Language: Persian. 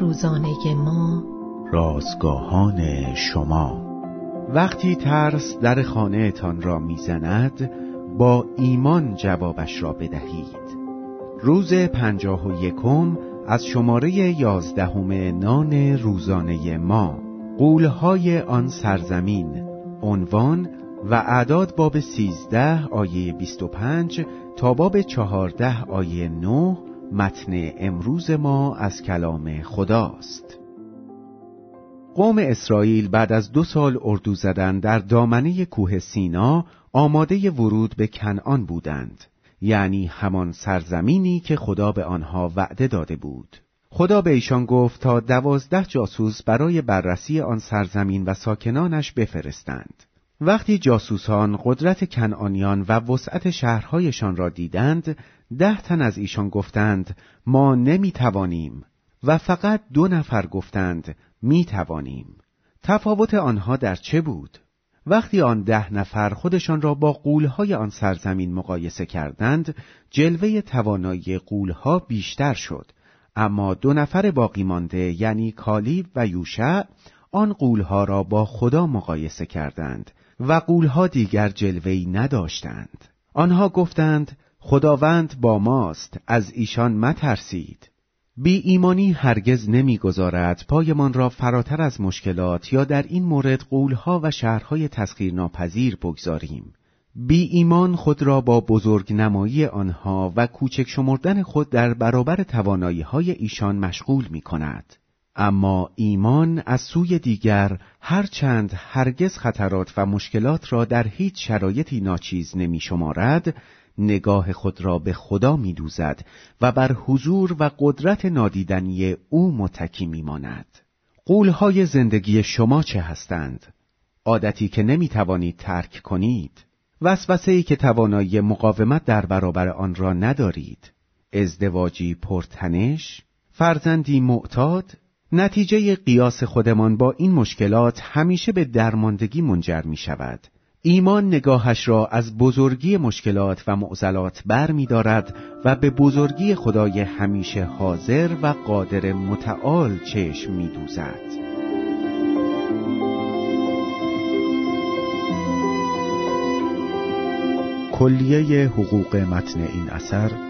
روزانه ما. رازگاهان شما. وقتی ترس در خانهتان را می‌زند با ایمان جوابش را بدهید. روز پنجاه و یکم از شماره یازدهم نان روزانه ما. قولهای آن سرزمین عنوان و اعداد باب سیزده آیه بیست و پنج تا باب چهارده آیه نه متن امروز ما از کلام خداست. قوم اسرائیل بعد از دو سال اردو زدن در دامنه کوه سینا آماده ورود به کنعان بودند. یعنی همان سرزمینی که خدا به آنها وعده داده بود. خدا به ایشان گفت تا دوازده جاسوس برای بررسی آن سرزمین و ساکنانش بفرستند. وقتی جاسوسان قدرت کنعانیان و وسعت شهرهایشان را دیدند ده تن از ایشان گفتند ما نمی توانیم و فقط دو نفر گفتند می توانیم تفاوت آنها در چه بود؟ وقتی آن ده نفر خودشان را با قولهای آن سرزمین مقایسه کردند جلوه توانایی قولها بیشتر شد. اما دو نفر باقی مانده یعنی کالیب و یوشع آن قولها را با خدا مقایسه کردند. و قولها دیگر جلوهی نداشتند. آنها گفتند خداوند با ماست از ایشان مترسید. بی ایمانی هرگز نمی‌گذارد پایمان را فراتر از مشکلات یا در این مورد قولها و شهرهای تسخیر ناپذیر بگذاریم. بی ایمان خود را با بزرگ نمایی آنها و کوچک شمردن خود در برابر توانایی های ایشان مشغول می کند. اما ایمان از سوی دیگر هرچند هرگز خطرات و مشکلات را در هیچ شرایطی ناچیز نمی شمارد نگاه خود را به خدا می دوزد و بر حضور و قدرت نادیدنی او متکی می ماند. قولهای زندگی شما چه هستند؟ عادتی که نمی توانید ترک کنید؟ وسوسه ای که توانایی مقاومت در برابر آن را ندارید؟ ازدواجی پرتنش؟ فرزندی معتاد؟ نتیجه قیاس خودمان با این مشکلات همیشه به درماندگی منجر می شود. ایمان نگاهش را از بزرگی مشکلات و معضلات بر می دارد و به بزرگی خدای همیشه حاضر و قادر متعال چشم می دوزد. کلیه حقوق متن این اثر